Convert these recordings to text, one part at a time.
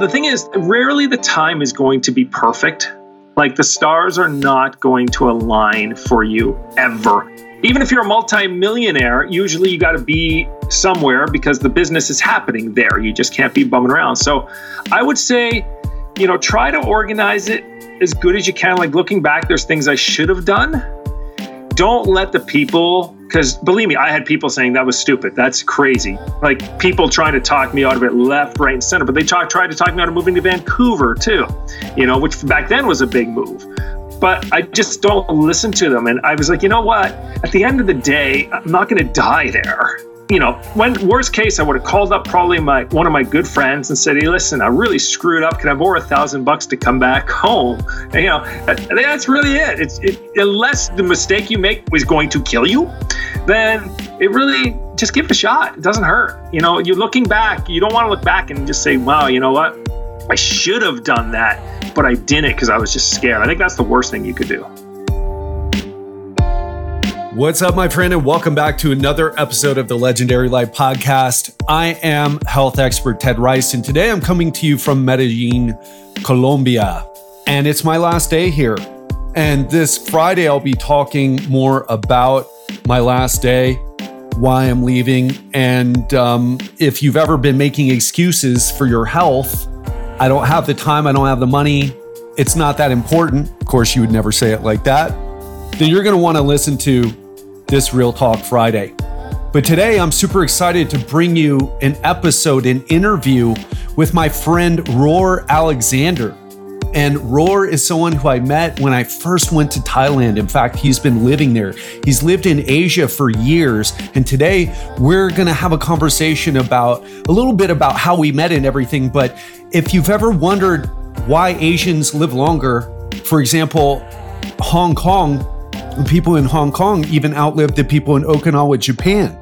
the thing is, rarely the time is going to be perfect. Like the stars are not going to align for you ever. Even if you're a multi-millionaire, usually you got to be somewhere because the business is happening there. You just can't be bumming around. So I would say, you know, try to organize it as good as you can. Like looking back, there's things I should have done. Don't let the people, because believe me, I had people saying that was stupid. That's crazy. Like people trying to talk me out of it left, right, and center. But they talk, tried to talk me out of moving to Vancouver too, you know, which back then was a big move but I just don't listen to them. And I was like, you know what? At the end of the day, I'm not going to die there you know, when worst case, I would have called up probably my one of my good friends and said, "Hey, listen, I really screwed up. Can I borrow a thousand bucks to come back home?" And, you know, that's really it. It's it, unless the mistake you make was going to kill you, then it really just give it a shot. It doesn't hurt. You know, you're looking back. You don't want to look back and just say, "Wow, you know what? I should have done that, but I didn't because I was just scared." I think that's the worst thing you could do. What's up, my friend, and welcome back to another episode of the Legendary Life Podcast. I am health expert Ted Rice, and today I'm coming to you from Medellin, Colombia. And it's my last day here. And this Friday, I'll be talking more about my last day, why I'm leaving, and um, if you've ever been making excuses for your health, I don't have the time, I don't have the money, it's not that important. Of course, you would never say it like that then you're going to want to listen to this Real Talk Friday. But today I'm super excited to bring you an episode, an interview with my friend Ror Alexander. And Ror is someone who I met when I first went to Thailand. In fact, he's been living there. He's lived in Asia for years. And today we're going to have a conversation about a little bit about how we met and everything. But if you've ever wondered why Asians live longer, for example, Hong Kong people in Hong Kong even outlived the people in Okinawa, Japan.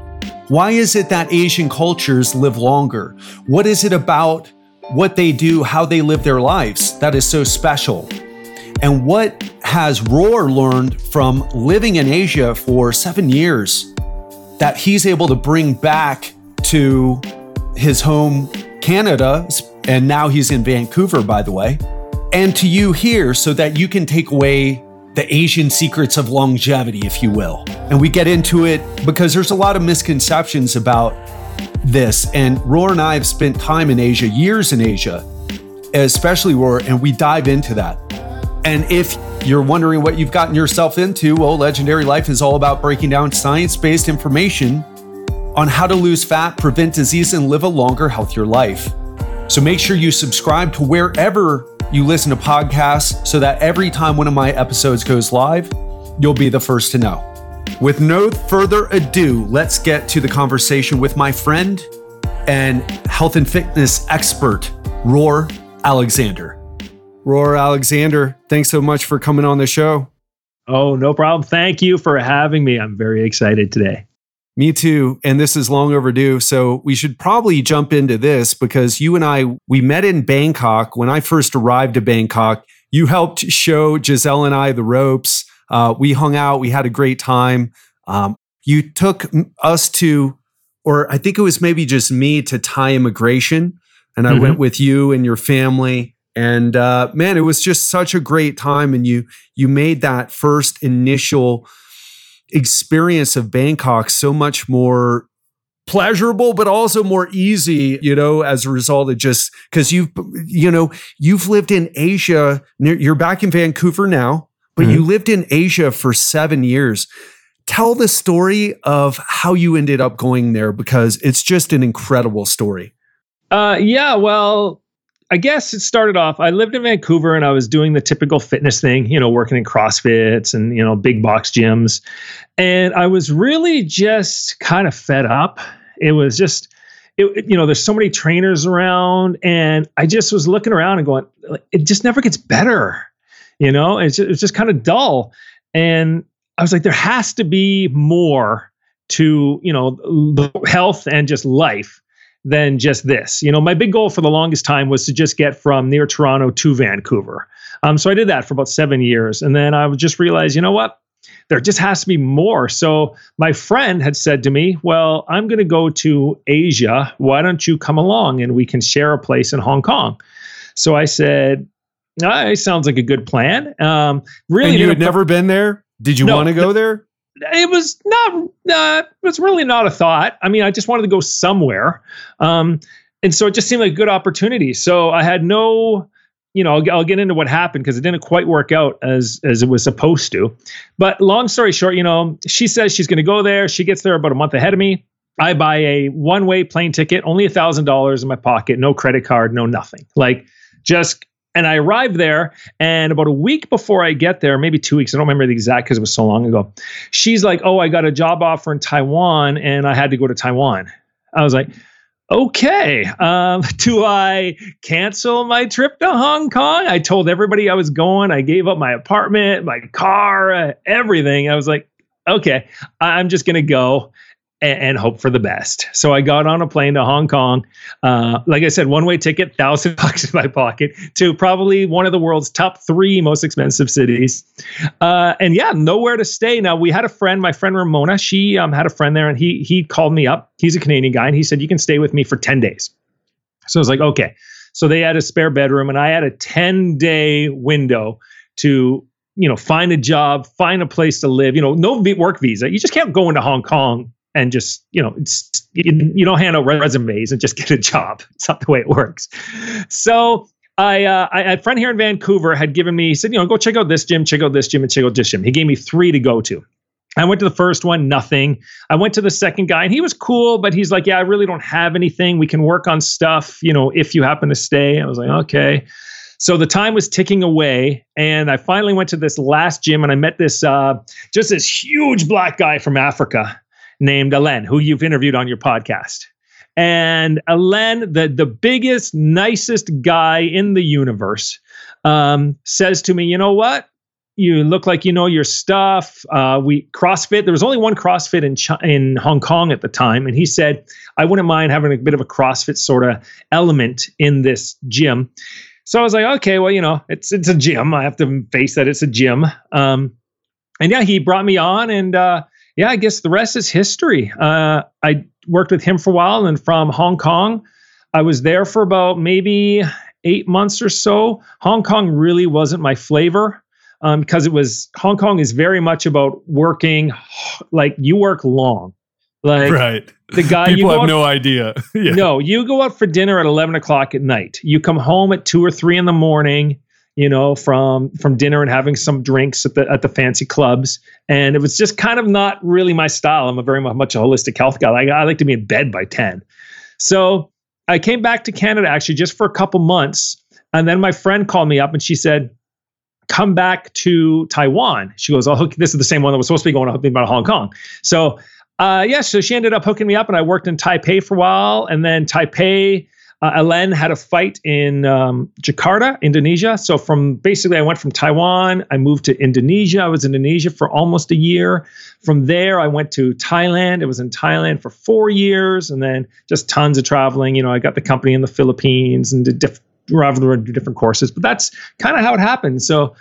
Why is it that Asian cultures live longer? What is it about what they do, how they live their lives that is so special? And what has Ror learned from living in Asia for seven years that he's able to bring back to his home, Canada? And now he's in Vancouver, by the way, and to you here so that you can take away the Asian secrets of longevity, if you will. And we get into it because there's a lot of misconceptions about this. And Ror and I have spent time in Asia, years in Asia, especially Ror, and we dive into that. And if you're wondering what you've gotten yourself into, well, Legendary Life is all about breaking down science based information on how to lose fat, prevent disease, and live a longer, healthier life. So make sure you subscribe to wherever you listen to podcasts so that every time one of my episodes goes live, you'll be the first to know. With no further ado, let's get to the conversation with my friend and health and fitness expert, Ror Alexander. Ror Alexander, thanks so much for coming on the show. Oh, no problem. Thank you for having me. I'm very excited today. Me too. And this is long overdue. So we should probably jump into this because you and I, we met in Bangkok. When I first arrived to Bangkok, you helped show Giselle and I the ropes. Uh, we hung out, we had a great time. Um, you took us to, or I think it was maybe just me to Thai immigration. And I mm-hmm. went with you and your family. And uh, man, it was just such a great time. And you you made that first initial experience of Bangkok so much more pleasurable but also more easy you know as a result of just because you've you know you've lived in asia you're back in vancouver now but mm-hmm. you lived in asia for seven years tell the story of how you ended up going there because it's just an incredible story uh, yeah well I guess it started off. I lived in Vancouver and I was doing the typical fitness thing, you know, working in CrossFits and, you know, big box gyms. And I was really just kind of fed up. It was just, it, you know, there's so many trainers around and I just was looking around and going, it just never gets better. You know, it's just, it's just kind of dull. And I was like, there has to be more to, you know, health and just life than just this. You know, my big goal for the longest time was to just get from near Toronto to Vancouver. Um, so I did that for about seven years. And then I would just realize, you know what? There just has to be more. So my friend had said to me, Well, I'm going to go to Asia. Why don't you come along and we can share a place in Hong Kong? So I said, it sounds like a good plan. Um, really, and you had never been there. Did you no, want to go there? It was not. Uh, it was really not a thought. I mean, I just wanted to go somewhere, um, and so it just seemed like a good opportunity. So I had no you know, I'll, I'll, get into what happened because it didn't quite work out as as it was supposed to. But long story short, you know, she says she's going to go there. She gets there about a month ahead of me. I buy a one way plane ticket, only a thousand dollars in my pocket, no credit card, no nothing. Like just and I arrive there, and about a week before I get there, maybe two weeks, I don't remember the exact because it was so long ago. She's like, "Oh, I got a job offer in Taiwan, and I had to go to Taiwan." I was like, okay, um, do I cancel my trip to Hong Kong? I told everybody I was going. I gave up my apartment, my car, everything. I was like, okay, I'm just going to go and, and, hope for the best. So I got on a plane to Hong Kong. Uh, like I said, one way ticket, thousand bucks in my pocket to probably one of the world's top three most expensive cities. Uh, and yeah, nowhere to stay. Now we had a friend, my friend Ramona. She um, had a friend there, and he he called me up. He's a Canadian guy, and he said you can stay with me for ten days. So I was like, okay. So they had a spare bedroom, and I had a ten day window to you know find a job find a place to live you know no work visa you just can't go into hong kong and just you know you, you don't hand out resumes and just get a job. It's not the way it works. So I, uh, I, a friend here in Vancouver had given me, he said, you know, go check out this gym, check out this gym, and check out this gym. He gave me three to go to. I went to the first one, nothing. I went to the second guy, and he was cool, but he's like, yeah, I really don't have anything. We can work on stuff, you know, if you happen to stay. I was like, okay. So the time was ticking away, and I finally went to this last gym, and I met this uh, just this huge black guy from Africa named Alen, who you've interviewed on your podcast. And Alen, the, the biggest, nicest guy in the universe, um, says to me, You know what? You look like you know your stuff. Uh, we CrossFit. There was only one CrossFit in Ch- in Hong Kong at the time, and he said, "I wouldn't mind having a bit of a CrossFit sort of element in this gym." So I was like, "Okay, well, you know, it's it's a gym. I have to face that it's a gym." Um, and yeah, he brought me on, and uh, yeah, I guess the rest is history. Uh, I worked with him for a while, and from Hong Kong, I was there for about maybe eight months or so. Hong Kong really wasn't my flavor um, because it was Hong Kong is very much about working like you work long. Like right. the guy people have out, no idea. yeah. No, you go out for dinner at eleven o'clock at night. You come home at two or three in the morning you know, from from dinner and having some drinks at the at the fancy clubs. And it was just kind of not really my style. I'm a very much a holistic health guy. I, like to be in bed by 10. So I came back to Canada actually just for a couple months. And then my friend called me up and she said, come back to Taiwan. She goes, oh, this is the same one that was supposed to be going to about Hong Kong. So uh, yeah, so she ended up hooking me up and I worked in Taipei for a while. And then Taipei, uh, Alen had a fight in um, Jakarta, Indonesia. So from basically, I went from Taiwan, I moved to Indonesia. I was in Indonesia for almost a year. From there, I went to Thailand. I was in Thailand for four years, and then just tons of traveling. You know, I got the company in the Philippines and did diff- different courses. But that's kind of how it happened. So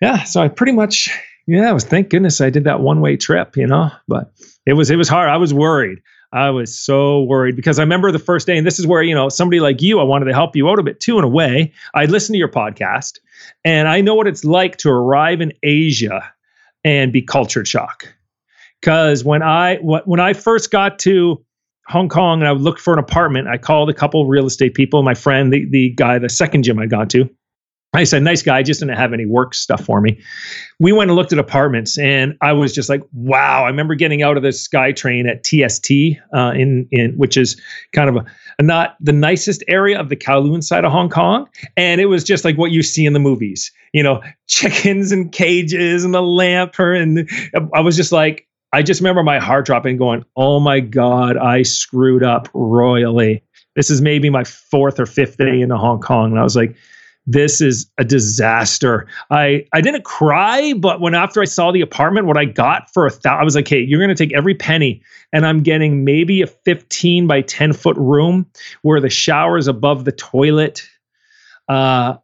yeah, so I pretty much yeah, I was thank goodness I did that one way trip. You know, but it was it was hard. I was worried. I was so worried because I remember the first day, and this is where, you know, somebody like you, I wanted to help you out a bit too, in a way. I listened to your podcast and I know what it's like to arrive in Asia and be culture shock. Because when I when I first got to Hong Kong and I looked for an apartment, I called a couple real estate people, my friend, the, the guy, the second gym I got to, I said, nice guy, just didn't have any work stuff for me. We went and looked at apartments, and I was just like, wow. I remember getting out of the SkyTrain at TST, uh, in in which is kind of a, not the nicest area of the Kowloon side of Hong Kong, and it was just like what you see in the movies, you know, chickens and cages and the lamp. And I was just like, I just remember my heart dropping, going, oh my god, I screwed up royally. This is maybe my fourth or fifth day in Hong Kong, and I was like this is a disaster. I I didn't cry, but when after I saw the apartment, what I got for a thousand, I was like, hey, you're gonna take every penny, and I'm getting maybe a 15 by 10 foot room where the shower is above the toilet. Uh,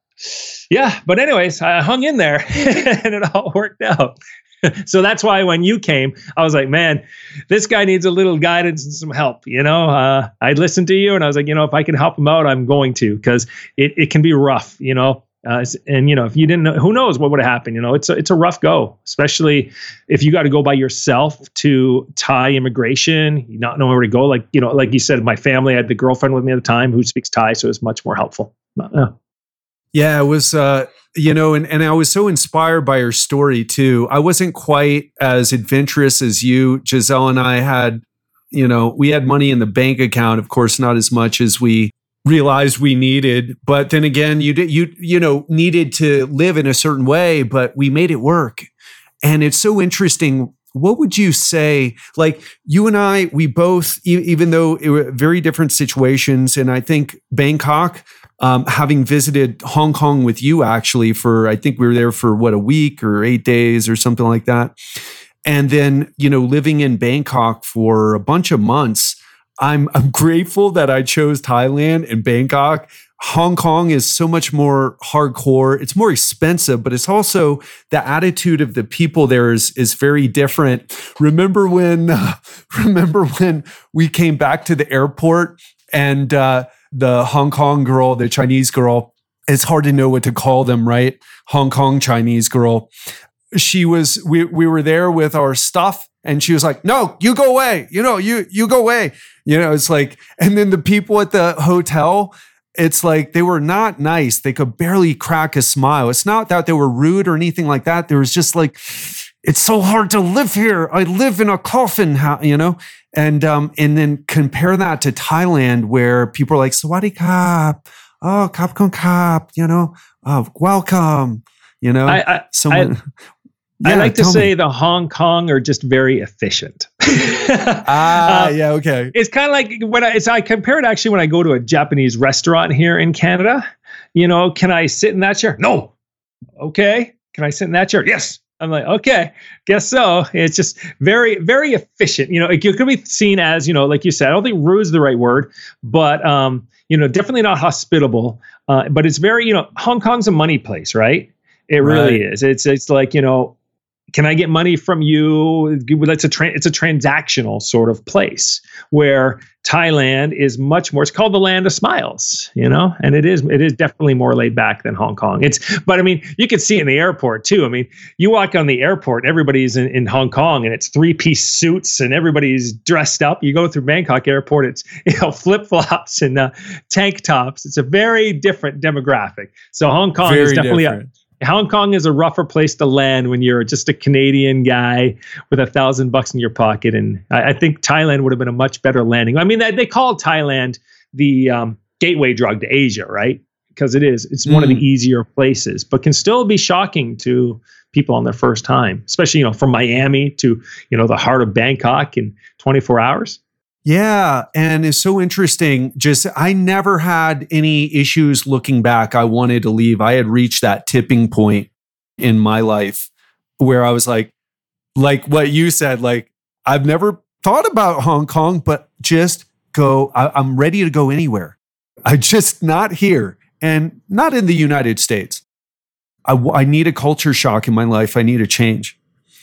yeah, but anyways, I hung in there, and it all worked out. so that's why when you came, I was like, man, this guy needs a little guidance and some help. You know, uh, I listened to you and I was like, you know, if I can help him out, I'm going to because it, it can be rough, you know. Uh, and you know, if you didn't know, who knows what would have happened? You know, it's a, it's a rough go, especially if you got to go by yourself to Thai immigration, not knowing where to go. Like you know, like you said, my family I had the girlfriend with me at the time who speaks Thai, so it was much more helpful. Uh, yeah, it was. Uh, you know, and, and I was so inspired by her story too. I wasn't quite as adventurous as you. Giselle and I had, you know, we had money in the bank account, of course, not as much as we realized we needed. But then again, you did you you know needed to live in a certain way, but we made it work. And it's so interesting. What would you say? Like you and I, we both, even though it were very different situations, and I think Bangkok um, having visited Hong Kong with you actually for, I think we were there for what, a week or eight days or something like that. And then, you know, living in Bangkok for a bunch of months, I'm, I'm grateful that I chose Thailand and Bangkok. Hong Kong is so much more hardcore. It's more expensive, but it's also the attitude of the people there is is very different. Remember when uh, remember when we came back to the airport and uh, the Hong Kong girl, the Chinese girl, it's hard to know what to call them, right? Hong Kong Chinese girl. She was, we, we were there with our stuff and she was like, no, you go away. You know, you, you go away. You know, it's like, and then the people at the hotel, it's like they were not nice. They could barely crack a smile. It's not that they were rude or anything like that. There was just like, it's so hard to live here. I live in a coffin, house, you know? And um, and then compare that to Thailand, where people are like, Sawadee Kap, oh, Kap Kong Kap, you know, oh, welcome, you know. I, I, Someone, I, yeah, I like to say me. the Hong Kong are just very efficient. ah, um, yeah, okay. It's kind of like when I, it's, I compare it actually when I go to a Japanese restaurant here in Canada. You know, can I sit in that chair? No. Okay. Can I sit in that chair? Yes. I'm like, okay, guess so. It's just very, very efficient. You know, it, could be seen as, you know, like you said, I don't think rude is the right word, but, um, you know, definitely not hospitable. Uh, but it's very, you know, Hong Kong's a money place, right? It really right. is. It's, it's like, you know, can I get money from you? It's a tra- it's a transactional sort of place where Thailand is much more. It's called the land of smiles, you know, and it is it is definitely more laid back than Hong Kong. It's but I mean you can see in the airport too. I mean you walk on the airport, everybody's in, in Hong Kong and it's three piece suits and everybody's dressed up. You go through Bangkok airport, it's you know flip flops and uh, tank tops. It's a very different demographic. So Hong Kong very is definitely. A, Hong Kong is a rougher place to land when you're just a Canadian guy with a thousand bucks in your pocket. And I, I, think Thailand would have been a much better landing. I mean, they, they call Thailand the um, gateway drug to Asia, right? Because it is. It's mm. one of the mm. easier places, but can still be shocking to people on their first time, especially, you know, from Miami to, you know, the heart of Bangkok in 24 hours. Yeah. And it's so interesting. Just, I never had any issues looking back. I wanted to leave. I had reached that tipping point in my life where I was like, like what you said, like, I've never thought about Hong Kong, but just go. I, am ready to go anywhere. I just not here and not in the United States. I, I need a culture shock in my life. I need a change.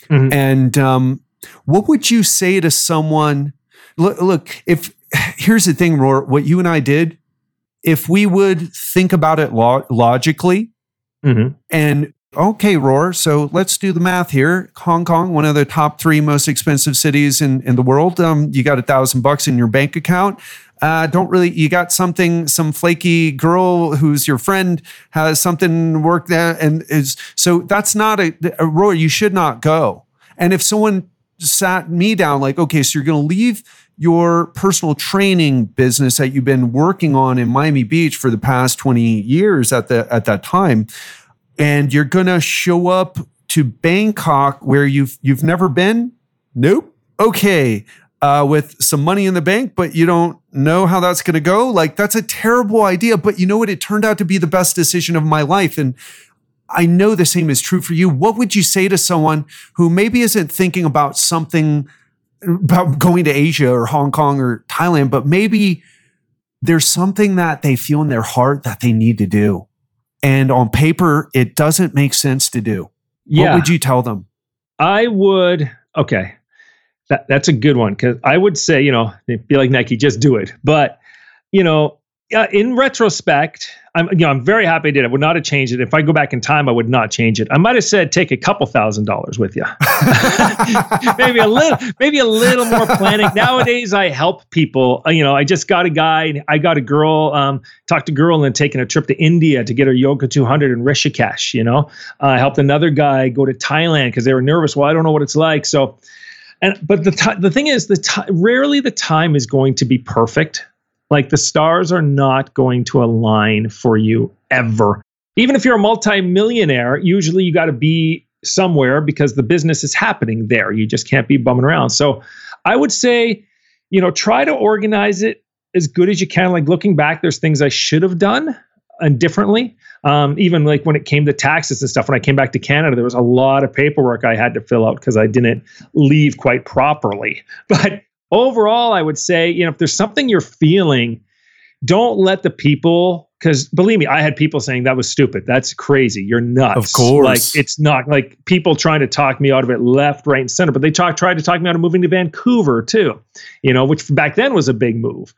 Mm-hmm. And um, what would you say to someone? Look, look if here's the thing, Ror, what you and I did, if we would think about it lo- logically mm-hmm. and okay, Ror, so let's do the math here. Hong Kong, one of the top three most expensive cities in, in the world. Um, you got a thousand bucks in your bank account. Uh, don't really, you got something, some flaky girl who's your friend has something work there. And is, so that's not a, a Ror, you should not go. And if someone sat me down like, okay, so you're going to leave your personal training business that you've been working on in Miami Beach for the past 20 years at the at that time and you're going to show up to Bangkok where you've you've never been? Nope. Okay. Uh, with some money in the bank, but you don't know how that's going to go. Like that's a terrible idea. But you know what? It turned out to be the best decision of my life, and I know the same is true for you. What would you say to someone who maybe isn't thinking about something about going to Asia or Hong Kong or Thailand, but maybe there's something that they feel in their heart that they need to do. And on paper, it doesn't make sense to do. Yeah. What would you tell them? I would, okay, that, that's a good one because I would say, you know, be like Nike, just do it. But, you know, uh, in retrospect, I'm you know I'm very happy I did. I would not have changed it. If I go back in time, I would not change it. I might have said take a couple thousand dollars with you, maybe a little, maybe a little more planning. Nowadays, I help people. Uh, you know, I just got a guy. I got a girl. Um, talked to a girl and taking a trip to India to get her yoga 200 in Rishikesh. You know, uh, I helped another guy go to Thailand because they were nervous. Well, I don't know what it's like. So, and but the t- the thing is, the t- rarely the time is going to be perfect like the stars are not going to align for you ever. Even if you're a multimillionaire, usually you got to be somewhere because the business is happening there. You just can't be bumming around. So I would say, you know, try to organize it as good as you can. Like looking back, there's things I should have done and differently. Um, even like when it came to taxes and stuff, when I came back to Canada, there was a lot of paperwork I had to fill out because I didn't leave quite properly. But overall, I would say, you know, if there's something you're feeling, don't let the people because believe me, I had people saying that was stupid. That's crazy. You're nuts. Of course. Like it's not like people trying to talk me out of it left, right, and center. But they talk tried to talk me out of moving to Vancouver too, you know, which back then was a big move.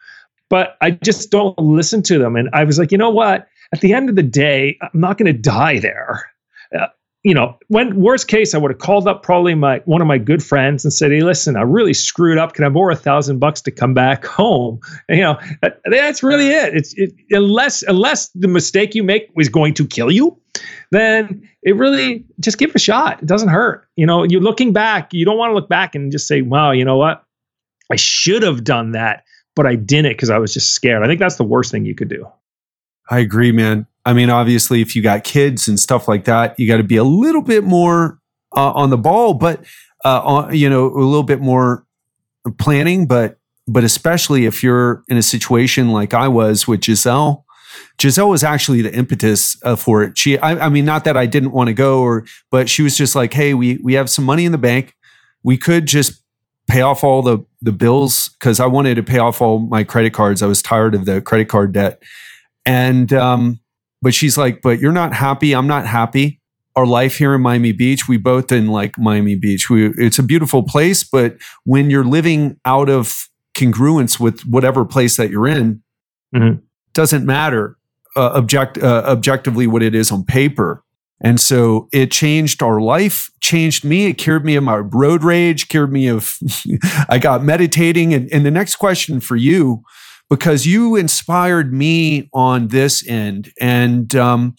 But I just don't listen to them. And I was like, you know what? At the end of the day, I'm not going to die there. You know, when worst case, I would have called up probably my one of my good friends and said, "Hey, listen, I really screwed up. Can I borrow a thousand bucks to come back home?" And, you know, that, that's really it. It's it, unless unless the mistake you make was going to kill you, then it really just give it a shot. It doesn't hurt. You know, you're looking back. You don't want to look back and just say, "Wow, you know what? I should have done that, but I didn't because I was just scared." I think that's the worst thing you could do. I agree, man. I mean, obviously, if you got kids and stuff like that, you got to be a little bit more uh, on the ball, but uh, on, you know, a little bit more planning. But but especially if you're in a situation like I was with Giselle, Giselle was actually the impetus uh, for it. She, I, I mean, not that I didn't want to go, or but she was just like, hey, we we have some money in the bank. We could just pay off all the the bills because I wanted to pay off all my credit cards. I was tired of the credit card debt, and um, but she's like, but you're not happy. I'm not happy. Our life here in Miami Beach, we both didn't like Miami Beach. We, it's a beautiful place, but when you're living out of congruence with whatever place that you're in, mm-hmm. doesn't matter uh, object uh, objectively what it is on paper. And so it changed our life, changed me. It cured me of my road rage, cured me of, I got meditating. And, and the next question for you because you inspired me on this end. And um,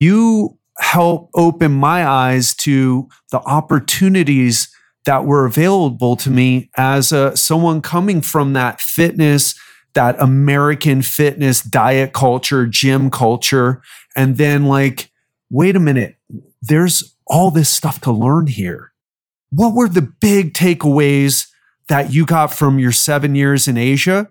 you help open my eyes to the opportunities that were available to me as a, someone coming from that fitness that american fitness diet culture gym culture and then like wait a minute there's all this stuff to learn here. What were the big takeaways that you got from your seven years in asia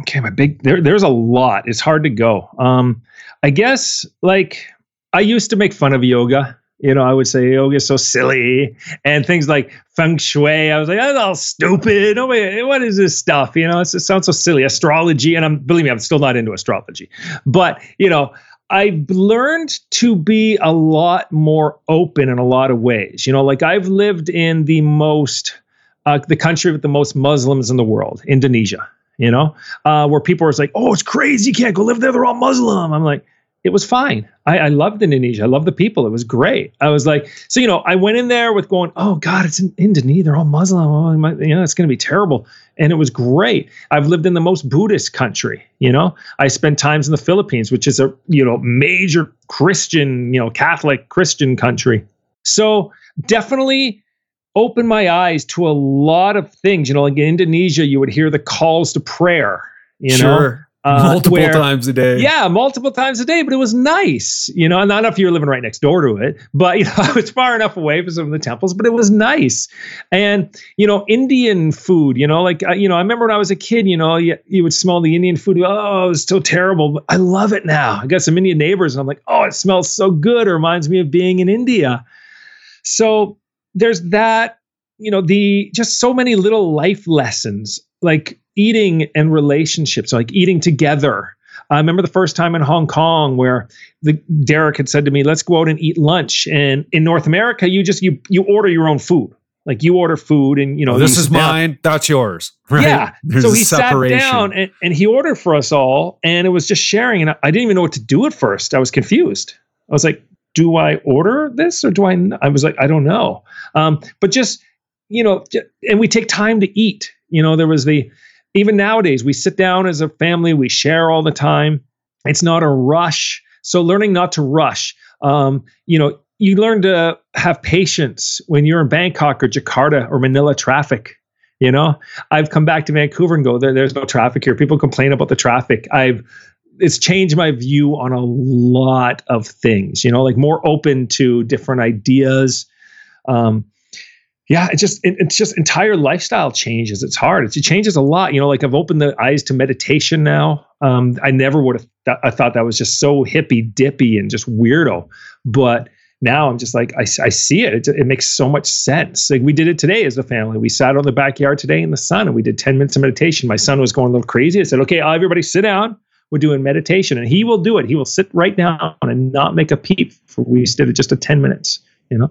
okay, my big there, there's a lot. It's hard to go. Um, I guess like I used to make fun of yoga. You know, I would say yoga is so silly and things like feng shui. I was like, that's all stupid. Oh, wait, what is this stuff? You know, it sounds so silly. Astrology, and I'm believe me, I'm still not into astrology. But you know, I've learned to be a lot more open in a lot of ways. You know, like I've lived in the most, uh, the country with the most Muslims in the world, Indonesia you know, uh, where people are like, oh, it's crazy. You can't go live there. They're all Muslim. I'm like, it was fine. I, I loved Indonesia. I loved the people. It was great. I was like, so, you know, I went in there with going, oh, God, it's in Indonesia. They're all Muslim. Oh, my, you know, it's going to be terrible. And it was great. I've lived in the most Buddhist country. You know, I spent times in the Philippines, which is a, you know, major Christian, you know, Catholic Christian country. So definitely opened my eyes to a lot of things. You know, like in Indonesia, you would hear the calls to prayer. You sure. know. Uh, multiple where, times a day. Yeah, multiple times a day, but it was nice. You know, and not know if you're living right next door to it, but you know, I was far enough away from some of the temples, but it was nice. And you know, Indian food. You know, like uh, you know, I remember when I was a kid. You know, you, you would smell the Indian food. Oh, it was so terrible. But I love it now. I got some Indian neighbors, and I'm like, oh, it smells so good. It reminds me of being in India. So there's that you know the just so many little life lessons like eating and relationships like eating together I remember the first time in Hong Kong where the Derek had said to me, "Let's go out and eat lunch." And in North America, you just you you order your own food. Like you order food, and you know oh, this is mine. That's yours. Right? Yeah. There's so he sat down and, and he ordered for us all, and it was just sharing. And I didn't even know what to do at first. I was confused. I was like, "Do I order this or do I?" I was like, "I don't know." Um, but just you know, and we take time to eat. You know, there was the even nowadays we sit down as a family, we share all the time. It's not a rush. So learning not to rush. Um, you know, you learn to have patience when you're in Bangkok or Jakarta or Manila traffic. You know, I've come back to Vancouver and go there. There's no traffic here. People complain about the traffic. I've it's changed my view on a lot of things. You know, like more open to different ideas. Um, yeah, it just it, it's just entire lifestyle changes. It's hard. It's, it changes a lot. You know, like I've opened the eyes to meditation now. Um, I never would have. Th- I thought that was just so hippy dippy and just weirdo. But now I'm just like I, I see it. it. It makes so much sense. Like we did it today as a family. We sat on the backyard today in the sun and we did 10 minutes of meditation. My son was going a little crazy. I said, "Okay, everybody, sit down. We're doing meditation," and he will do it. He will sit right down and not make a peep. For we did it just a 10 minutes. You know.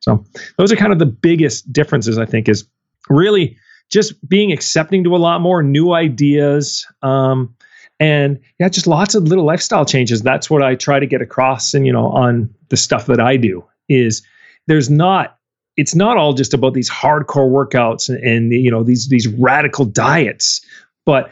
So those are kind of the biggest differences, I think, is really just being accepting to a lot more new ideas. Um, and yeah, just lots of little lifestyle changes. That's what I try to get across and, you know, on the stuff that I do is there's not, it's not all just about these hardcore workouts and, and you know, these, these radical diets, but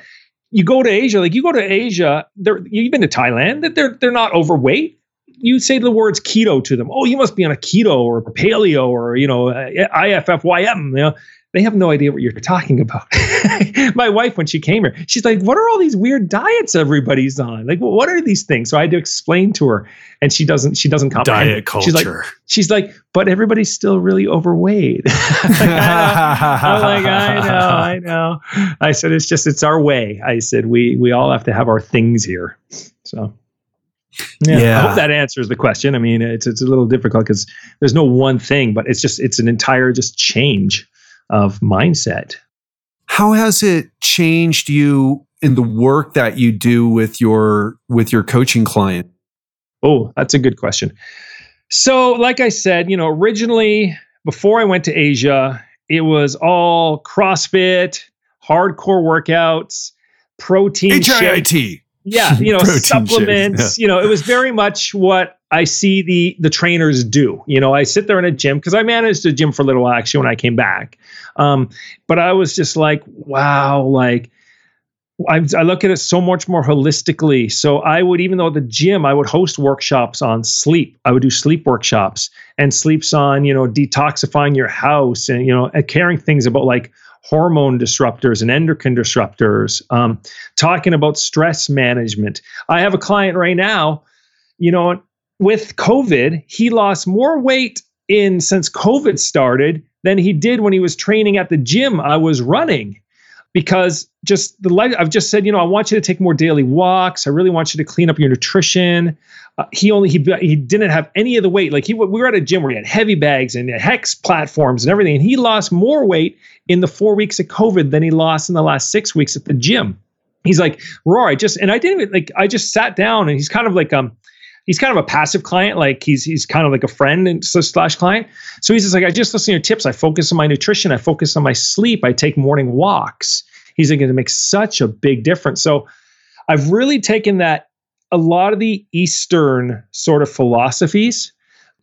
you go to Asia, like you go to Asia, you've been to Thailand, that they're, they're not overweight you say the words keto to them. Oh, you must be on a keto or a paleo or you know IIFYM. You know, they have no idea what you're talking about. My wife, when she came here, she's like, "What are all these weird diets everybody's on? Like, what are these things?" So I had to explain to her, and she doesn't. She doesn't comprehend. Diet culture. She's like, she's like, but everybody's still really overweight. I'm like, I know, I know. I said, it's just, it's our way. I said, we we all have to have our things here. So. Yeah, yeah, I hope that answers the question. I mean, it's it's a little difficult because there's no one thing, but it's just it's an entire just change of mindset. How has it changed you in the work that you do with your with your coaching client? Oh, that's a good question. So, like I said, you know, originally before I went to Asia, it was all CrossFit, hardcore workouts, protein HIIT yeah you know supplements yeah. you know it was very much what i see the the trainers do you know i sit there in a gym because i managed a gym for a little while actually when i came back um, but i was just like wow like I, I look at it so much more holistically. So I would, even though the gym, I would host workshops on sleep. I would do sleep workshops and sleeps on, you know, detoxifying your house and, you know, caring things about like hormone disruptors and endocrine disruptors, um, talking about stress management. I have a client right now, you know, with COVID, he lost more weight in since COVID started than he did when he was training at the gym I was running because just the life I've just said, you know, I want you to take more daily walks. I really want you to clean up your nutrition. Uh, he only he he didn't have any of the weight. Like he we were at a gym where he had heavy bags and hex platforms and everything, and he lost more weight in the four weeks of COVID than he lost in the last six weeks at the gym. He's like, Rory, just and I didn't like I just sat down and he's kind of like um he's kind of a passive client, like he's he's kind of like a friend and slash client. So he's just like, I just listen to your tips. I focus on my nutrition. I focus on my sleep. I take morning walks. He's like, it makes such a big difference. So I've really taken that a lot of the Eastern sort of philosophies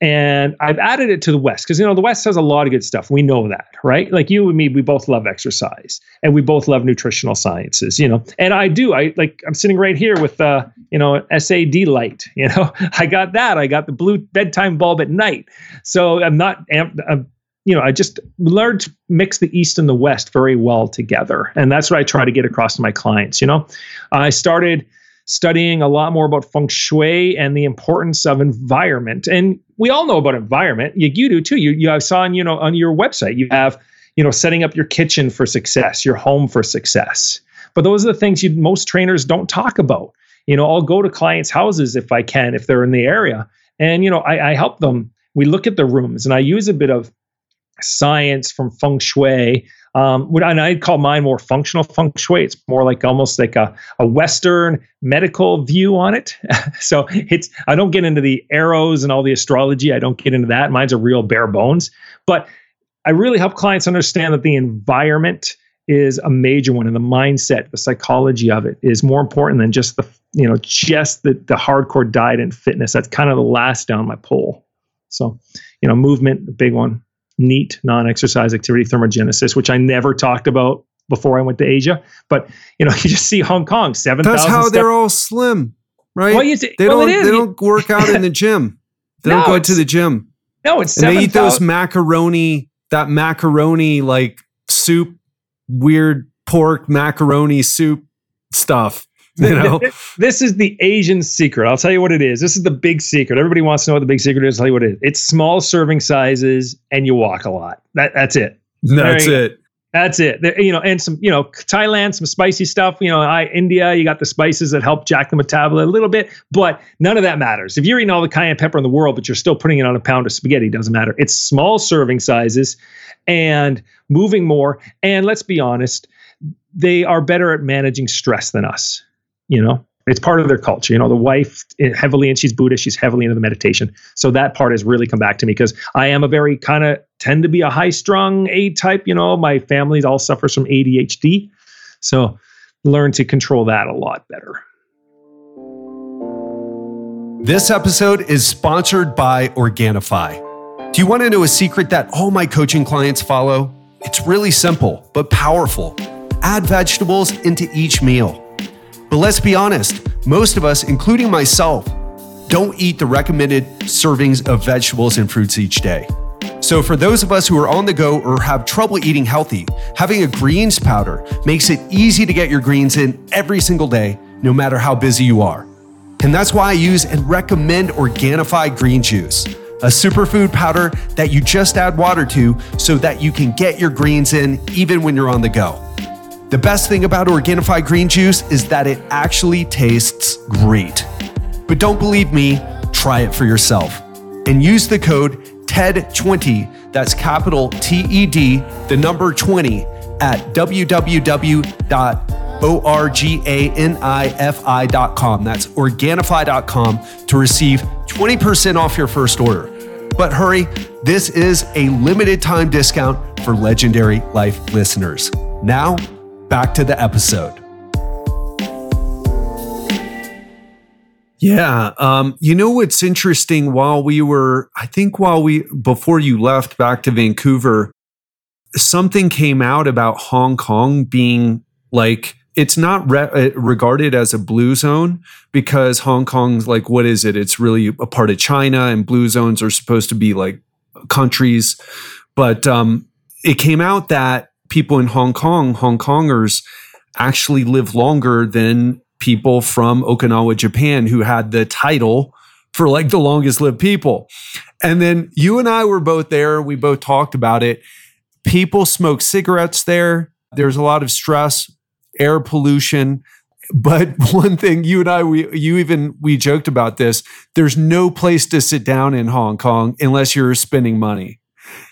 and I've added it to the West because you know the West has a lot of good stuff. We know that, right? Like you and me, we both love exercise and we both love nutritional sciences, you know. And I do. I like I'm sitting right here with uh, you know, SAD light, you know. I got that. I got the blue bedtime bulb at night. So I'm not I'm, you know, I just learned to mix the East and the West very well together. And that's what I try to get across to my clients, you know. I started studying a lot more about feng shui and the importance of environment. And we all know about environment. You, you do too. You, you I saw on you know on your website you have you know setting up your kitchen for success, your home for success. But those are the things you most trainers don't talk about. You know, I'll go to clients' houses if I can, if they're in the area, and you know I, I help them. We look at the rooms, and I use a bit of science from feng shui Um, and I'd call mine more functional feng shui. It's more like almost like a, a Western medical view on it. so it's I don't get into the arrows and all the astrology. I don't get into that. Mine's a real bare bones. But I really help clients understand that the environment is a major one and the mindset the psychology of it is more important than just the you know just the, the hardcore diet and fitness that's kind of the last down my pole so you know movement a big one NEAT non-exercise activity thermogenesis which i never talked about before i went to asia but you know you just see hong kong seven. that's how they're all slim right well, they well, don't they don't work out in the gym they no, don't go to the gym no it's and 7, they eat those macaroni that macaroni like soup weird pork macaroni soup stuff. You know? This is the Asian secret. I'll tell you what it is. This is the big secret. Everybody wants to know what the big secret is. I'll tell you what it is. It's small serving sizes and you walk a lot. That, that's it. That's it. That's it. You know, and some, you know, Thailand, some spicy stuff. You know, I, India, you got the spices that help jack the metabolism a little bit, but none of that matters. If you're eating all the cayenne pepper in the world, but you're still putting it on a pound of spaghetti, doesn't matter. It's small serving sizes and moving more. And let's be honest, they are better at managing stress than us. You know, it's part of their culture. You know, the wife eh, heavily, and she's Buddhist, she's heavily into the meditation. So that part has really come back to me because I am a very kind of tend to be a high strung A type. You know, my family all suffers from ADHD. So learn to control that a lot better. This episode is sponsored by Organifi. Do you want to know a secret that all my coaching clients follow? It's really simple, but powerful. Add vegetables into each meal. But let's be honest, most of us, including myself, don't eat the recommended servings of vegetables and fruits each day. So, for those of us who are on the go or have trouble eating healthy, having a greens powder makes it easy to get your greens in every single day, no matter how busy you are. And that's why I use and recommend Organifi Green Juice a superfood powder that you just add water to so that you can get your greens in even when you're on the go. The best thing about Organifi green juice is that it actually tastes great. But don't believe me, try it for yourself. And use the code TED20, that's capital T E D, the number 20, at www.organifi.com. That's organifi.com to receive 20% off your first order. But hurry, this is a limited time discount for Legendary Life listeners. Now, back to the episode. Yeah. Um, you know what's interesting? While we were, I think while we, before you left back to Vancouver, something came out about Hong Kong being like it's not re- uh, regarded as a blue zone because Hong Kong's like what is it? It's really a part of China, and blue zones are supposed to be like countries. But um, it came out that people in Hong Kong, Hong Kongers, actually live longer than people from Okinawa, Japan, who had the title for like the longest lived people. And then you and I were both there. We both talked about it. People smoke cigarettes there. There's a lot of stress air pollution. But one thing you and I, we, you even, we joked about this. There's no place to sit down in Hong Kong unless you're spending money.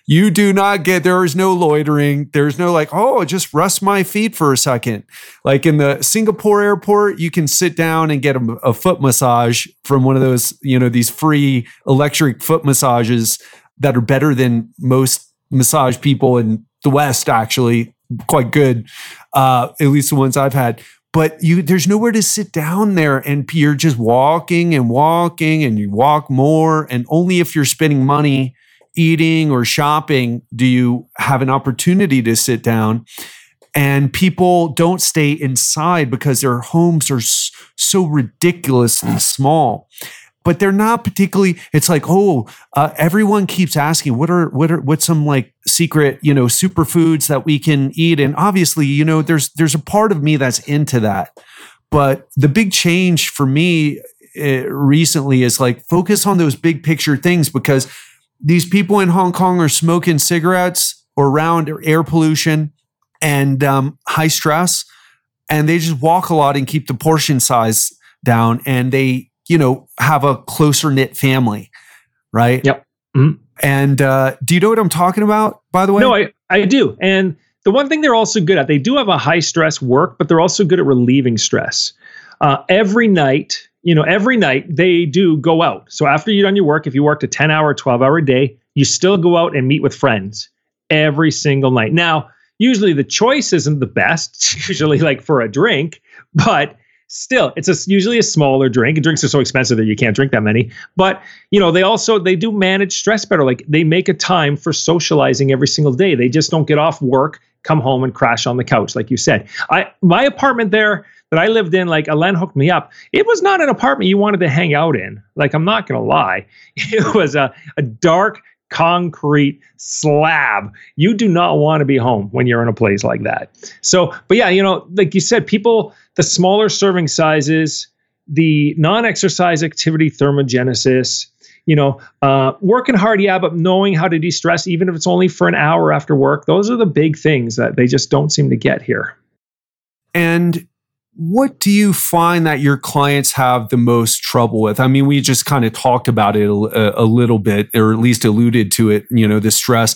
You do not get, there is no loitering. There's no like, oh, just rest my feet for a second. Like in the Singapore airport, you can sit down and get a, a foot massage from one of those, you know, these free electric foot massages that are better than most massage people in the West, actually quite good, uh, at least the ones I've had. But you, there's nowhere to sit down there, and you're just walking and walking, and you walk more. And only if you're spending money eating or shopping do you have an opportunity to sit down. And people don't stay inside because their homes are so ridiculously small. But they're not particularly it's like oh uh, everyone keeps asking what are what are what's some like secret you know superfoods that we can eat? And obviously you know there's there's a part of me that's into that. But the big change for me uh, recently is like focus on those big picture things because these people in Hong Kong are smoking cigarettes or around air pollution and um, high stress and they just walk a lot and keep the portion size down and they you know, have a closer knit family, right? Yep. Mm-hmm. And uh, do you know what I'm talking about, by the way? No, I, I do. And the one thing they're also good at, they do have a high stress work, but they're also good at relieving stress. Uh, every night, you know, every night they do go out. So after you've done your work, if you worked a 10 hour, 12 hour day, you still go out and meet with friends every single night. Now, usually the choice isn't the best, usually like for a drink, but still it's a, usually a smaller drink. Drinks are so expensive that you can't drink that many. But you know they also they do manage stress better. Like they make a time for socializing every single day. They just don't get off work come home and crash on the couch like you said. I my apartment there that i lived in like alain hooked me up it was not an apartment you wanted to hang out in like i'm not gonna lie it was a, a dark concrete slab. You do not want to be home when you're in a place like that. So, but yeah, you know, like you said, people, the smaller serving sizes, the non exercise activity thermogenesis, you know, uh, working hard, yeah, but knowing how to de stress, even if it's only for an hour after work, those are the big things that they just don't seem to get here. And what do you find that your clients have the most trouble with? I mean, we just kind of talked about it a, a, little bit, or at least alluded to it, you know, the stress.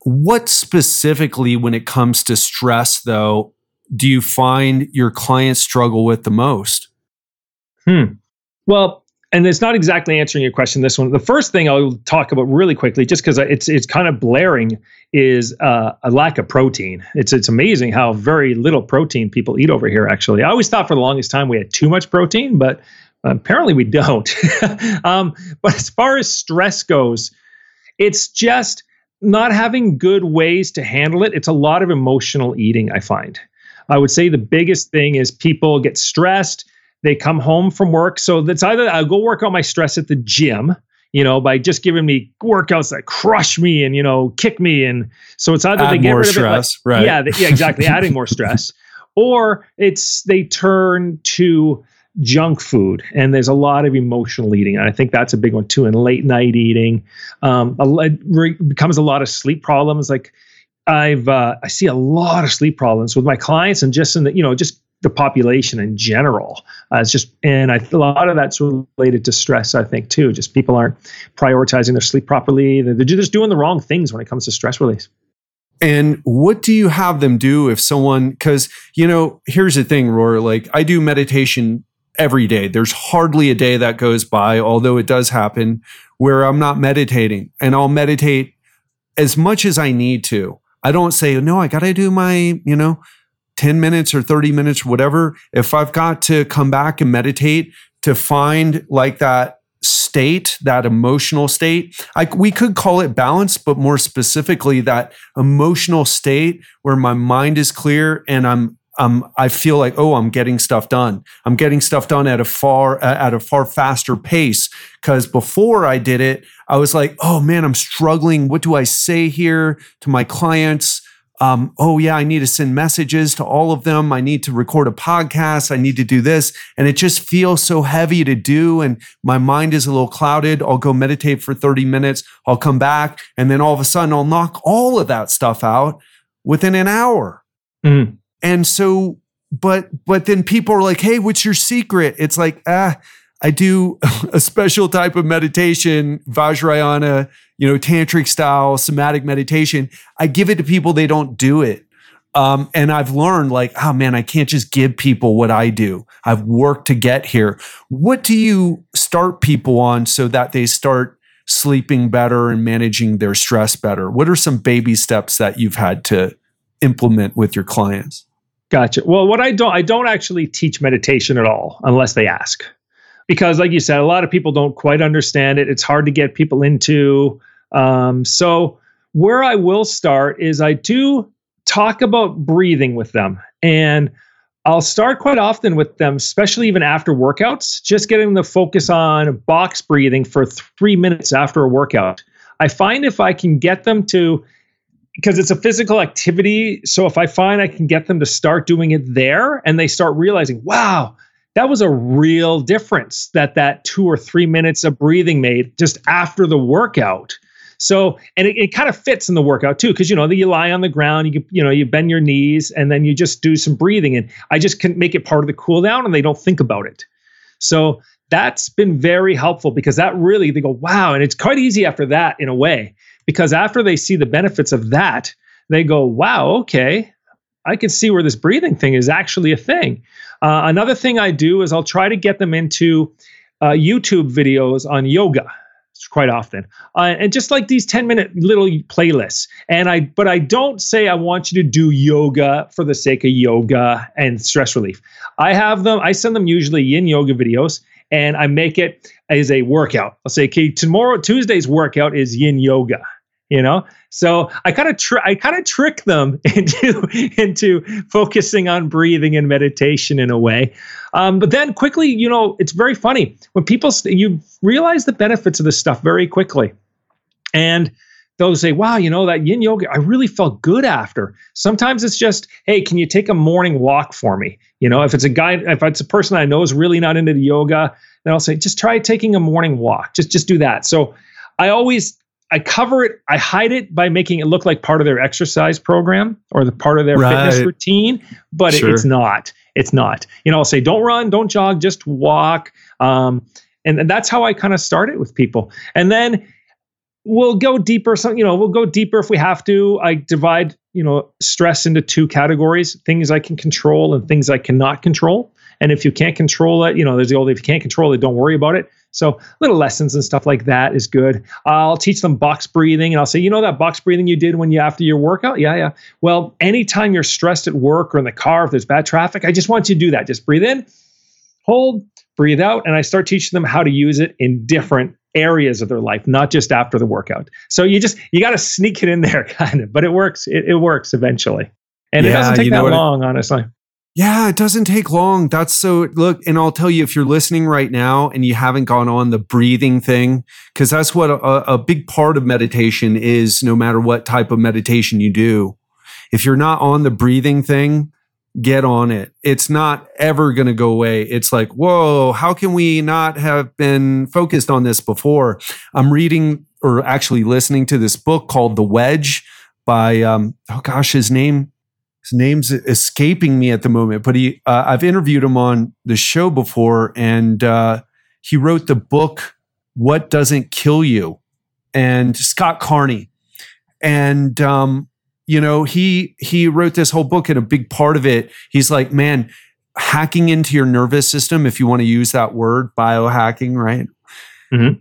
What specifically, when it comes to stress, though, do you find your clients struggle with the most? Hmm. Well, and it's not exactly answering your question. This one, the first thing I'll talk about really quickly, just because it's it's kind of blaring, is uh, a lack of protein. It's it's amazing how very little protein people eat over here. Actually, I always thought for the longest time we had too much protein, but apparently we don't. um, but as far as stress goes, it's just not having good ways to handle it. It's a lot of emotional eating. I find. I would say the biggest thing is people get stressed they come home from work. So that's either I'll go work out my stress at the gym, you know, by just giving me workouts that crush me and, you know, kick me. And so it's either Add they get rid stress, of it. Like, right. Yeah, yeah, exactly. adding more stress. Or it's they turn to junk food and there's a lot of emotional eating and i think that's a big one too and late night eating um, it becomes a lot of sleep problems like i've uh, i see a lot of sleep problems with my clients and just in the you know just the population in general. Uh, it's just, and I, a lot of that's related to stress, I think, too. Just people aren't prioritizing their sleep properly. They're, they're just doing the wrong things when it comes to stress release. And what do you have them do if someone, because, you know, here's the thing, Ror, like I do meditation every day. There's hardly a day that goes by, although it does happen, where I'm not meditating and I'll meditate as much as I need to. I don't say, no, I got to do my, you know, 10 minutes or 30 minutes, whatever, if I've got to come back and meditate to find like that state, that emotional state, we could call it balance, but more specifically, that emotional state where my mind is clear and I'm um, I feel like, oh, I'm getting stuff done. I'm getting stuff done at a far at a far faster pace. Because before I did it, I was like, oh man, I'm struggling. What do I say here to my clients? Um, oh yeah, I need to send messages to all of them. I need to record a podcast. I need to do this. And it just feels so heavy to do. And my mind is a little clouded. I'll go meditate for 30 minutes. I'll come back. And then all of a sudden I'll knock all of that stuff out within an hour. Mm. And so, but, but then people are like, Hey, what's your secret? It's like, ah, I do a special type of meditation, Vajrayana, you know, tantric style, somatic meditation. I give it to people, they don't do it. Um, and I've learned like, oh man, I can't just give people what I do. I've worked to get here. What do you start people on so that they start sleeping better and managing their stress better? What are some baby steps that you've had to implement with your clients? Gotcha. Well, what I don't, I don't actually teach meditation at all unless they ask because like you said a lot of people don't quite understand it. It's hard to get people into um, so where i will start is i do talk about breathing with them. And i'll start quite often with them especially even after workouts just getting the focus on box breathing for three minutes after a workout. I find if i can get them to because it's a physical activity so if i find i can get them to start doing it there and they start realizing wow that was a real difference that that two or three minutes of breathing made just after the workout. So, and it, it kind of fits in the workout too, because you know, you lie on the ground, you you know, you bend your knees, and then you just do some breathing, and I just can make it part of the cool down, and they don't think about it. So that's been very helpful because that really they go wow, and it's quite easy after that in a way because after they see the benefits of that, they go, wow, okay, I can see where this breathing thing is actually a thing. Uh, another thing I do is I'll try to get them into uh, YouTube videos on yoga quite often. Uh, and just like these 10 minute little playlists. And i but i don't say i want you to do yoga for the sake of yoga and stress relief. I have them i send them usually yin yoga videos and i make it as a workout. I'll say okay tomorrow tuesday's workout is yin yoga you know? So i kind of tr- i kind of trick them into into focusing on breathing and meditation in a way. Um, but then quickly you know it's very funny. When people st- you realize the benefits of this stuff very quickly. And they'll say wow you know that yin yoga i really felt good after. Sometimes it's just hey can you take a morning walk for me? You know if it's a guy if it's a person i know is really not into the yoga then i'll say just try taking a morning walk. Just just do that. So i always I cover it, I hide it by making it look like part of their exercise program or the part of their right. fitness routine, but sure. it, it's not. It's not. You know, I'll say, don't run, don't jog, just walk. Um, and, and that's how I kind of start it with people. And then we'll go deeper. Some, you know, we'll go deeper if we have to. I divide, you know, stress into two categories: things I can control and things I cannot control. And if you can't control it, you know, there's the old if you can't control it, don't worry about it. So little lessons and stuff like that is good. I'll teach them box breathing and I'll say, you know that box breathing you did when you after your workout? Yeah, yeah. Well, anytime you're stressed at work or in the car, if there's bad traffic, I just want you to do that. Just breathe in, hold, breathe out, and I start teaching them how to use it in different areas of their life, not just after the workout. So you just you got to sneak it in there, kind of, but it works. It, it works eventually, and yeah, it doesn't take that long, honestly. Yeah, it doesn't take long. That's so look, and I'll tell you if you're listening right now and you haven't gone on the breathing thing, because that's what a, a, big part of meditation is, no matter what type of meditation you do. If you're not on the breathing thing, get on it. It's not ever going to go away. It's like, whoa, how can we not have been focused on this before? I'm reading or actually listening to this book called The Wedge by, um, oh gosh, his name his name's escaping me at the moment, but he uh, I've interviewed him on the show before, and uh, he wrote the book "What Doesn't Kill You," and Scott Carney, and um, you know he he wrote this whole book, and a big part of it, he's like, man, hacking into your nervous system, if you want to use that word, biohacking, right? Mm-hmm.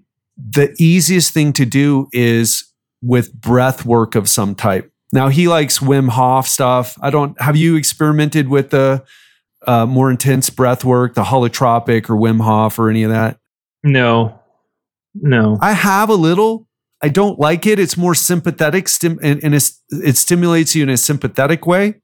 The easiest thing to do is with breath work of some type now he likes Wim Hof stuff. I don't. Have you experimented with the uh, more intense breath work, the holotropic or Wim Hof or any of that? No, no. I have a little. I don't like it. It's more sympathetic, stim- and, and it stimulates you in a sympathetic way.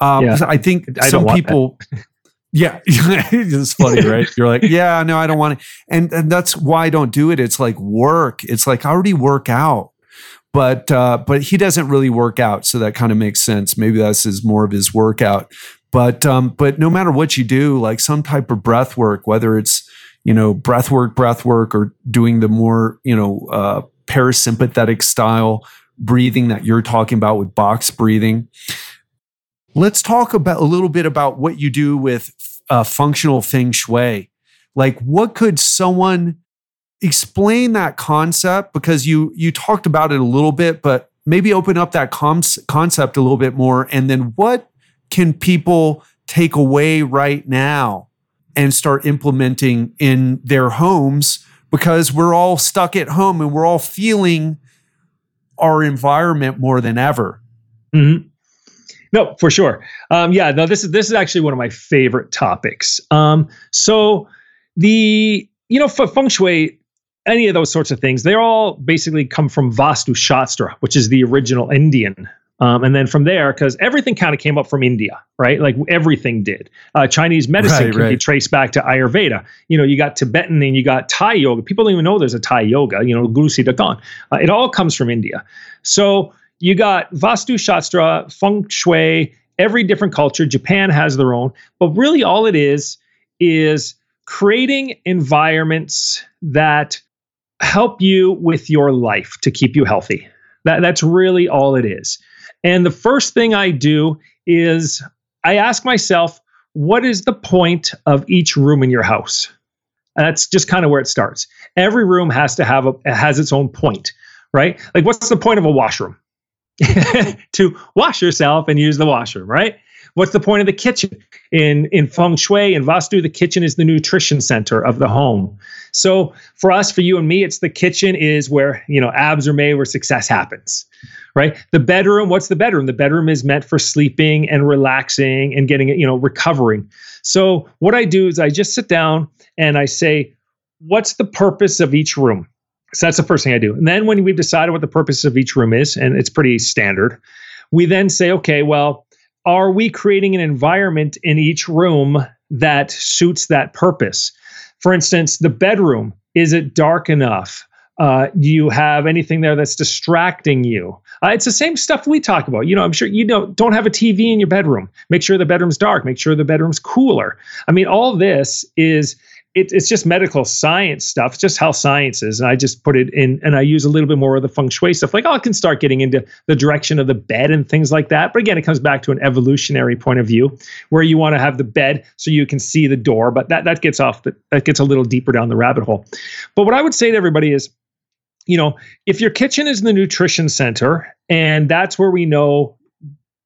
Um, yeah. I think I some people. yeah, it's funny, right? You're like, yeah, no, I don't want it, and and that's why I don't do it. It's like work. It's like I already work out but uh, but he doesn't really work out, so that kind of makes sense. Maybe that's his more of his workout. But um, but no matter what you do, like some type of breath work, whether it's you know breath work, breath work, or doing the more you know uh, parasympathetic style breathing that you're talking about with box breathing. Let's talk about a little bit about what you do with uh, functional feng shui. Like, what could someone explain that concept because you you talked about it a little bit, but maybe open up that com- concept a little bit more. And then what can people take away right now and start implementing in their homes? Because we're all stuck at home and we're all feeling our environment more than ever. Mm-hmm. No, for sure. Um, yeah, no, this is this is actually one of my favorite topics. Um, so the you know for feng shui any of those sorts of things, they all basically come from Vastu Shastra, which is the original Indian. Um, and then from there, because everything kind of came up from India, right? Like everything did. Uh, Chinese medicine right, can right. be traced back to Ayurveda. You know, you got Tibetan and you got Thai yoga. People don't even know there's a Thai yoga, you know, Guru Siddha Uh, it all comes from India. So you got Vastu Shastra, Feng Shui, every different culture. Japan has their own. But really all it is, is creating environments that help you with your life to keep you healthy. That, that's really all it is. And the first thing I do is I ask myself, what is the point of each room in your house? And that's just kind of where it starts. Every room has to have a has its own point, right? Like what's the point of a washroom? to wash yourself and use the washroom, right? What's the point of the kitchen? In in feng shui and vastu, the kitchen is the nutrition center of the home. So for us, for you and me, it's the kitchen is where you know abs are made, where success happens. Right. The bedroom, what's the bedroom? The bedroom is meant for sleeping and relaxing and getting you know recovering. So what I do is I just sit down and I say, what's the purpose of each room? So that's the first thing I do. And then when we've decided what the purpose of each room is, and it's pretty standard, we then say, okay, well, are we creating an environment in each room that suits that purpose? For instance, the bedroom, is it dark enough? Uh, do you have anything there that's distracting you? Uh, it's the same stuff we talk about. You know, I'm sure you know, don't have a TV in your bedroom. Make sure the bedroom's dark. Make sure the bedroom's cooler. I mean, all this is it, it's just medical science stuff, just health sciences. And I just put it in and I use a little bit more of the feng shui stuff. Like, oh, I can start getting into the direction of the bed and things like that. But again, it comes back to an evolutionary point of view where you want to have the bed so you can see the door. But that, that gets off, the, that gets a little deeper down the rabbit hole. But what I would say to everybody is, you know, if your kitchen is the nutrition center and that's where we know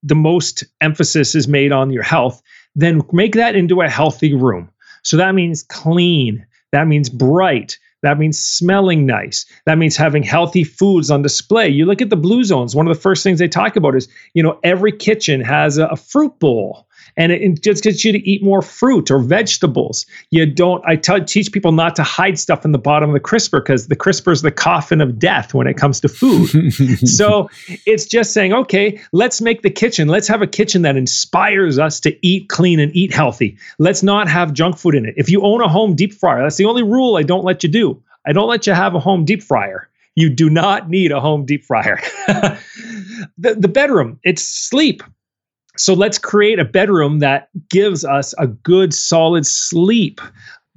the most emphasis is made on your health, then make that into a healthy room so that means clean, that means bright, that means smelling nice. That means having healthy foods on display. You look at the blue zones, one of the first things they talk about is, you know, every kitchen has a, a fruit bowl and it, it, just gets you to eat more fruit or vegetables. You don't. I tell, teach people not to hide stuff in the bottom of the crisper because the crisper is the coffin of death when it comes to food. so it's just saying, okay, let's make the kitchen. Let's have a kitchen that inspires us to eat clean and eat healthy. Let's not have junk food in it. If you own a home deep fryer, that's the only rule I don't let you do. I don't let you have a home deep fryer. You do not need a home deep fryer. the, the bedroom, it's sleep. So let's create a bedroom that gives us a good, solid sleep.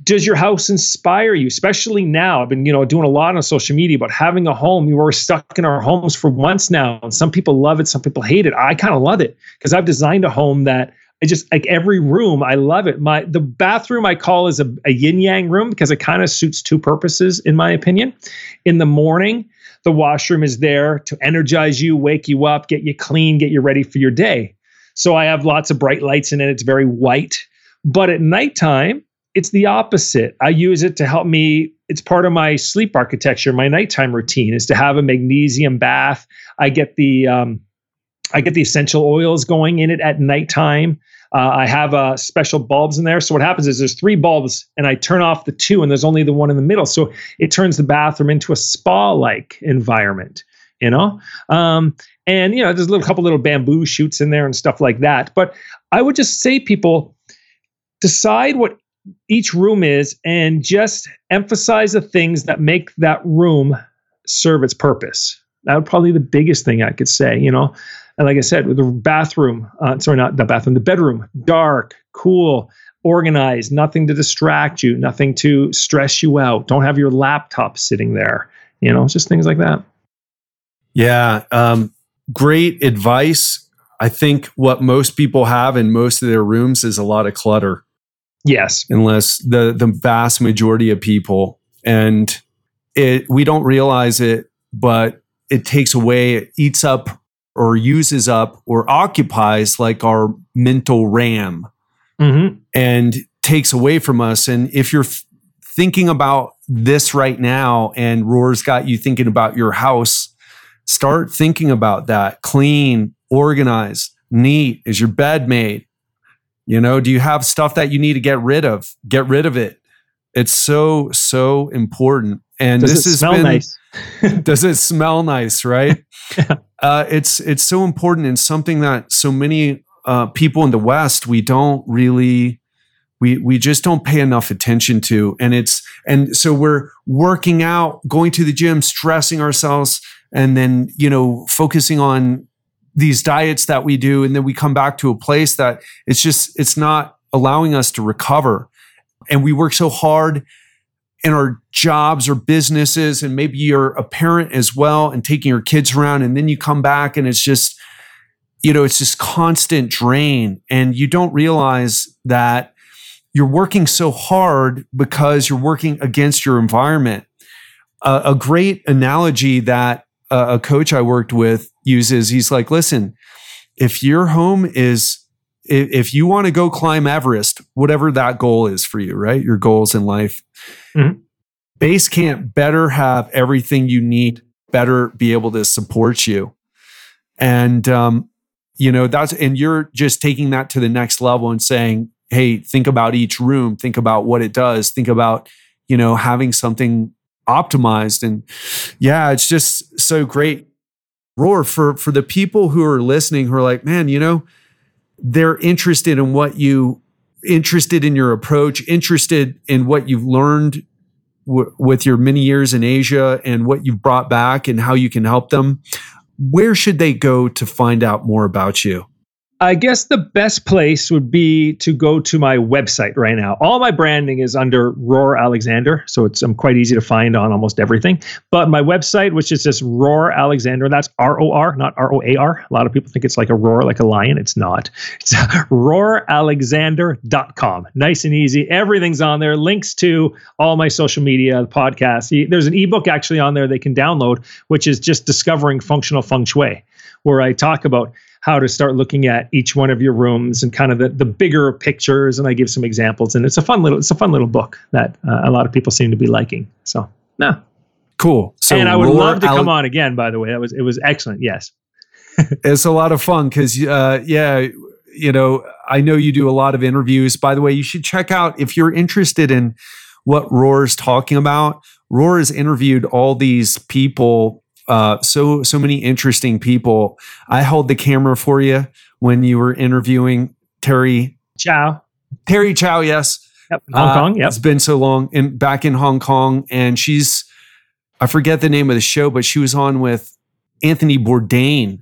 Does your house inspire you? Especially now, I've been, you know, doing a lot on social media about having a home. We were stuck in our homes for months now, and some people love it, some people hate it. I kind of love it because I've designed a home that I just like every room. I love it. My the bathroom I call is a, a yin yang room because it kind of suits two purposes, in my opinion. In the morning, the washroom is there to energize you, wake you up, get you clean, get you ready for your day. So I have lots of bright lights in it. It's very white. But at nighttime, it's the opposite. I use it to help me. It's part of my sleep architecture. My nighttime routine is to have a magnesium bath. I get the um, I get the essential oils going in it at nighttime. Uh, I have uh, special bulbs in there. So what happens is there's three bulbs, and I turn off the two, and there's only the one in the middle. So it turns the bathroom into a spa-like environment you know? Um, and you know there's a little couple little bamboo shoots in there and stuff like that. But i would just say people decide what each room is and just emphasize the things that make that room serve its purpose. That would probably be the biggest thing i could say you know? And like i said with the bathroom uh, sorry not the bathroom the bedroom dark cool organized nothing to distract you nothing to stress you out. Don't have your laptop sitting there you know just things like that yeah. Um, great advice. I think what most people have in most of their rooms is a lot of clutter. Yes. Unless the, the vast majority of people. And it we don't realize it, but it takes away, it eats up or uses up or occupies like our mental RAM mm-hmm. and takes away from us. And if you're f- thinking about this right now and Ror's got you thinking about your house, Start thinking about that. Clean, organized, neat. Is your bed made? You know, do you have stuff that you need to get rid of? Get rid of it. It's so, so important. And does this is smell been, nice? does it smell nice? Right? yeah. uh, it's it's so important and something that so many uh, people in the West we don't really we we just don't pay enough attention to and it's and so we're working out going to the gym stressing ourselves and then you know focusing on these diets that we do and then we come back to a place that it's just it's not allowing us to recover. And we work so hard in our jobs or businesses and maybe you're a parent as well and taking your kids around and then you come back and it's just you know it's just constant drain. And you don't realize that you're working so hard because you're working against your environment. Uh, a great analogy that a coach I worked with uses. He's like, listen, if your home is if, if you want to go climb Everest, whatever that goal is for you, right? Your goals in life, mm-hmm. base camp better have everything you need, better be able to support you. And um, you know, that's and you're just taking that to the next level and saying, hey, think about each room, think about what it does, think about, you know, having something optimized. And yeah, it's just so great. Ror for for the people who are listening who are like, man, you know, they're interested in what you interested in your approach, interested in what you've learned w- with your many years in Asia and what you've brought back and how you can help them. Where should they go to find out more about you? I guess the best place would be to go to my website right now. All my branding is under Ror Alexander, so it's I'm quite easy to find on almost everything. But my website, which is just Ror Alexander, that's R O R, not R O A R. A lot of people think it's like a roar, like a lion. It's not. It's roralexander.com. Nice and easy. Everything's on there. Links to all my social media, podcasts. There's an ebook actually on there they can download, which is just discovering functional feng shui, where I talk about how to start looking at each one of your rooms and kind of the, the bigger pictures. And i give some examples and it's a fun little it's a fun little book that uh, a lot of people seem to be liking. So no cool. So and i would love to come on again by the way. That was it was excellent. Yes. It's a lot of fun because uh, yeah you know i know you do a lot of interviews. By the way you should check out if you're interested in what Ror's talking about Ror has interviewed all these people uh, so so many interesting people. I held the camera for you when you were interviewing Thierry Chow. Thierry Chow, yes. Yep. Hong uh, Kong. Yep. It's been so long, and back in Hong Kong, and she's I forget the name of the show, but she was on with Anthony Bourdain.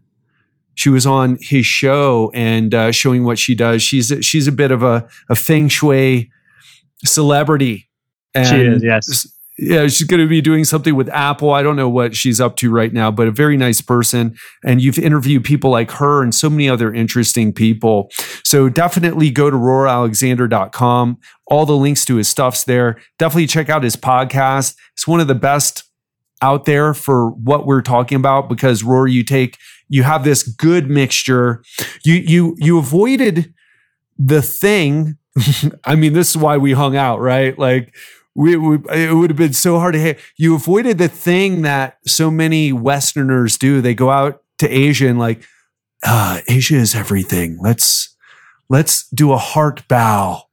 She was on his show and uh, showing what she does. She's a, she's a bit of a, a feng shui celebrity. And she is, yes yeah, she's going to be doing something with Apple. I don't know what she's up to right now, but a very nice person. And you've interviewed people like her and so many other interesting people. So definitely go to roralexander.com. All the links to his stuff's there. Definitely check out his podcast. It's one of the best out there for what we're talking about because Ror, you take, you have this good mixture. You, you, you avoided the thing. I mean, this is why we hung out, right? Like, we, we, it would have been so hard to hit. You avoided the thing that so many Westerners do. They go out to Asia and like, uh, Asia is everything. Let's let's do a heart bow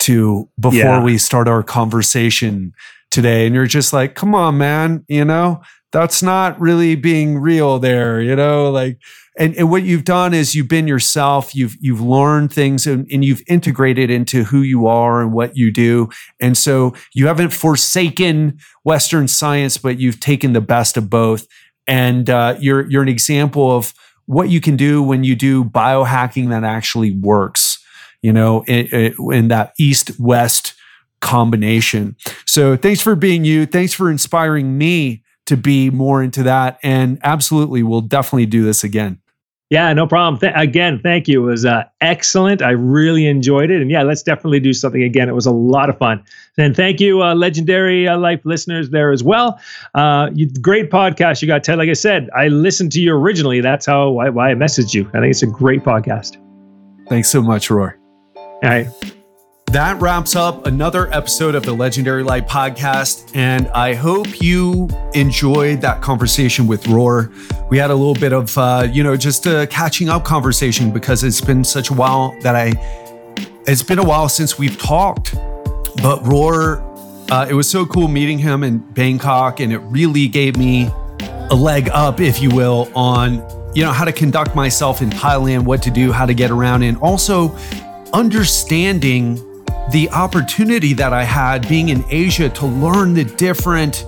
to before yeah. we start our conversation today. And you're just like, come on, man, you know, that's not really being real there, you know, like and, and what you've done is you've been yourself you've you've learned things and, and you've integrated into who you are and what you do. And so you haven't forsaken western science but you've taken the best of both. And uh, you're you're an example of what you can do when you do biohacking that actually works you know in, in that east west combination. So thanks for being you. Thanks for inspiring me to be more into that and absolutely we'll definitely do this again yeah, no problem. Th- again, thank you. It was uh, excellent. I really enjoyed it. And yeah, let's definitely do something again. It was a lot of fun. And thank you, uh, Legendary uh, Life listeners, there as well. Uh, you, great podcast you got, Ted. Like I said, I listened to you originally. That's how why, why I messaged you. I think it's a great podcast. Thanks so much, Roy. All right. That wraps up another episode of the Legendary Life podcast. And I hope you enjoyed that conversation with Ror. We had a little bit of, uh, you know, just a catching up conversation because it's been such a while that I, it's been a while since we've talked. But Ror, uh, it was so cool meeting him in Bangkok. And it really gave me a leg up, if you will, on, you know, how to conduct myself in Thailand, what to do, how to get around, and also understanding the opportunity that I had being in Asia to learn the different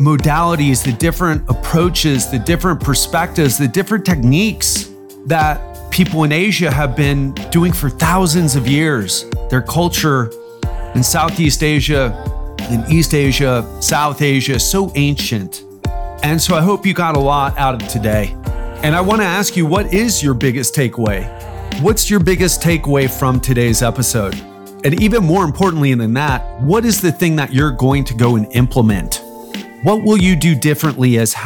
modalities, the different approaches, the different perspectives, the different techniques that people in Asia have been doing for thousands of years. Their culture in Southeast Asia, in East Asia, South Asia, so ancient. And so I hope you got a lot out of today. And I want to ask you, what is your biggest takeaway? What's your biggest takeaway from today's episode? And even more importantly than that, what is the thing that you're going to go and implement? What will you do differently as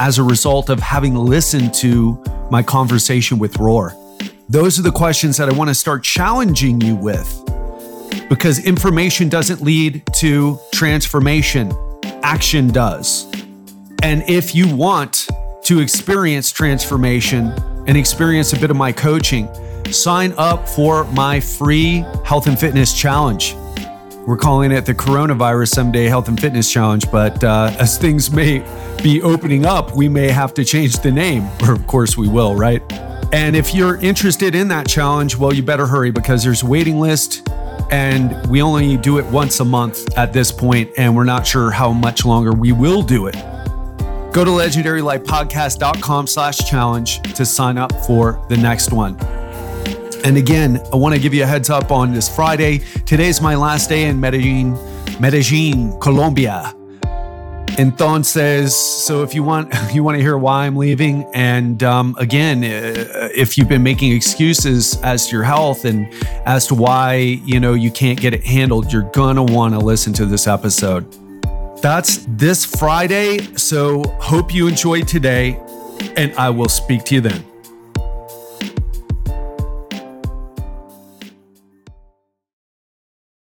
as a result of having listened to my conversation with Ror? Those are the questions that I want to start challenging you with because information doesn't lead to transformation, action does. And if you want to experience transformation and experience a bit of my coaching, sign up for my free health and fitness challenge. We're calling it the Coronavirus 7-Day Health and Fitness Challenge, but uh, as things may be opening up, we may have to change the name, or of course we will, right? And if you're interested in that challenge, well, you better hurry because there's a waiting list and we only do it once a month at this point, and we're not sure how much longer we will do it. Go to legendarylifepodcast.com slash challenge to sign up for the next one. And again, I want to give you a heads up on this Friday. Today's my last day in Medellin, Medellin, Colombia. Entonces, so if you want you want to hear why I'm leaving, and um, again, uh, if you've been making excuses as to your health and as to why you know you can't get it handled, you're gonna want to listen to this episode. That's this Friday. So hope you enjoyed today, and I will speak to you then.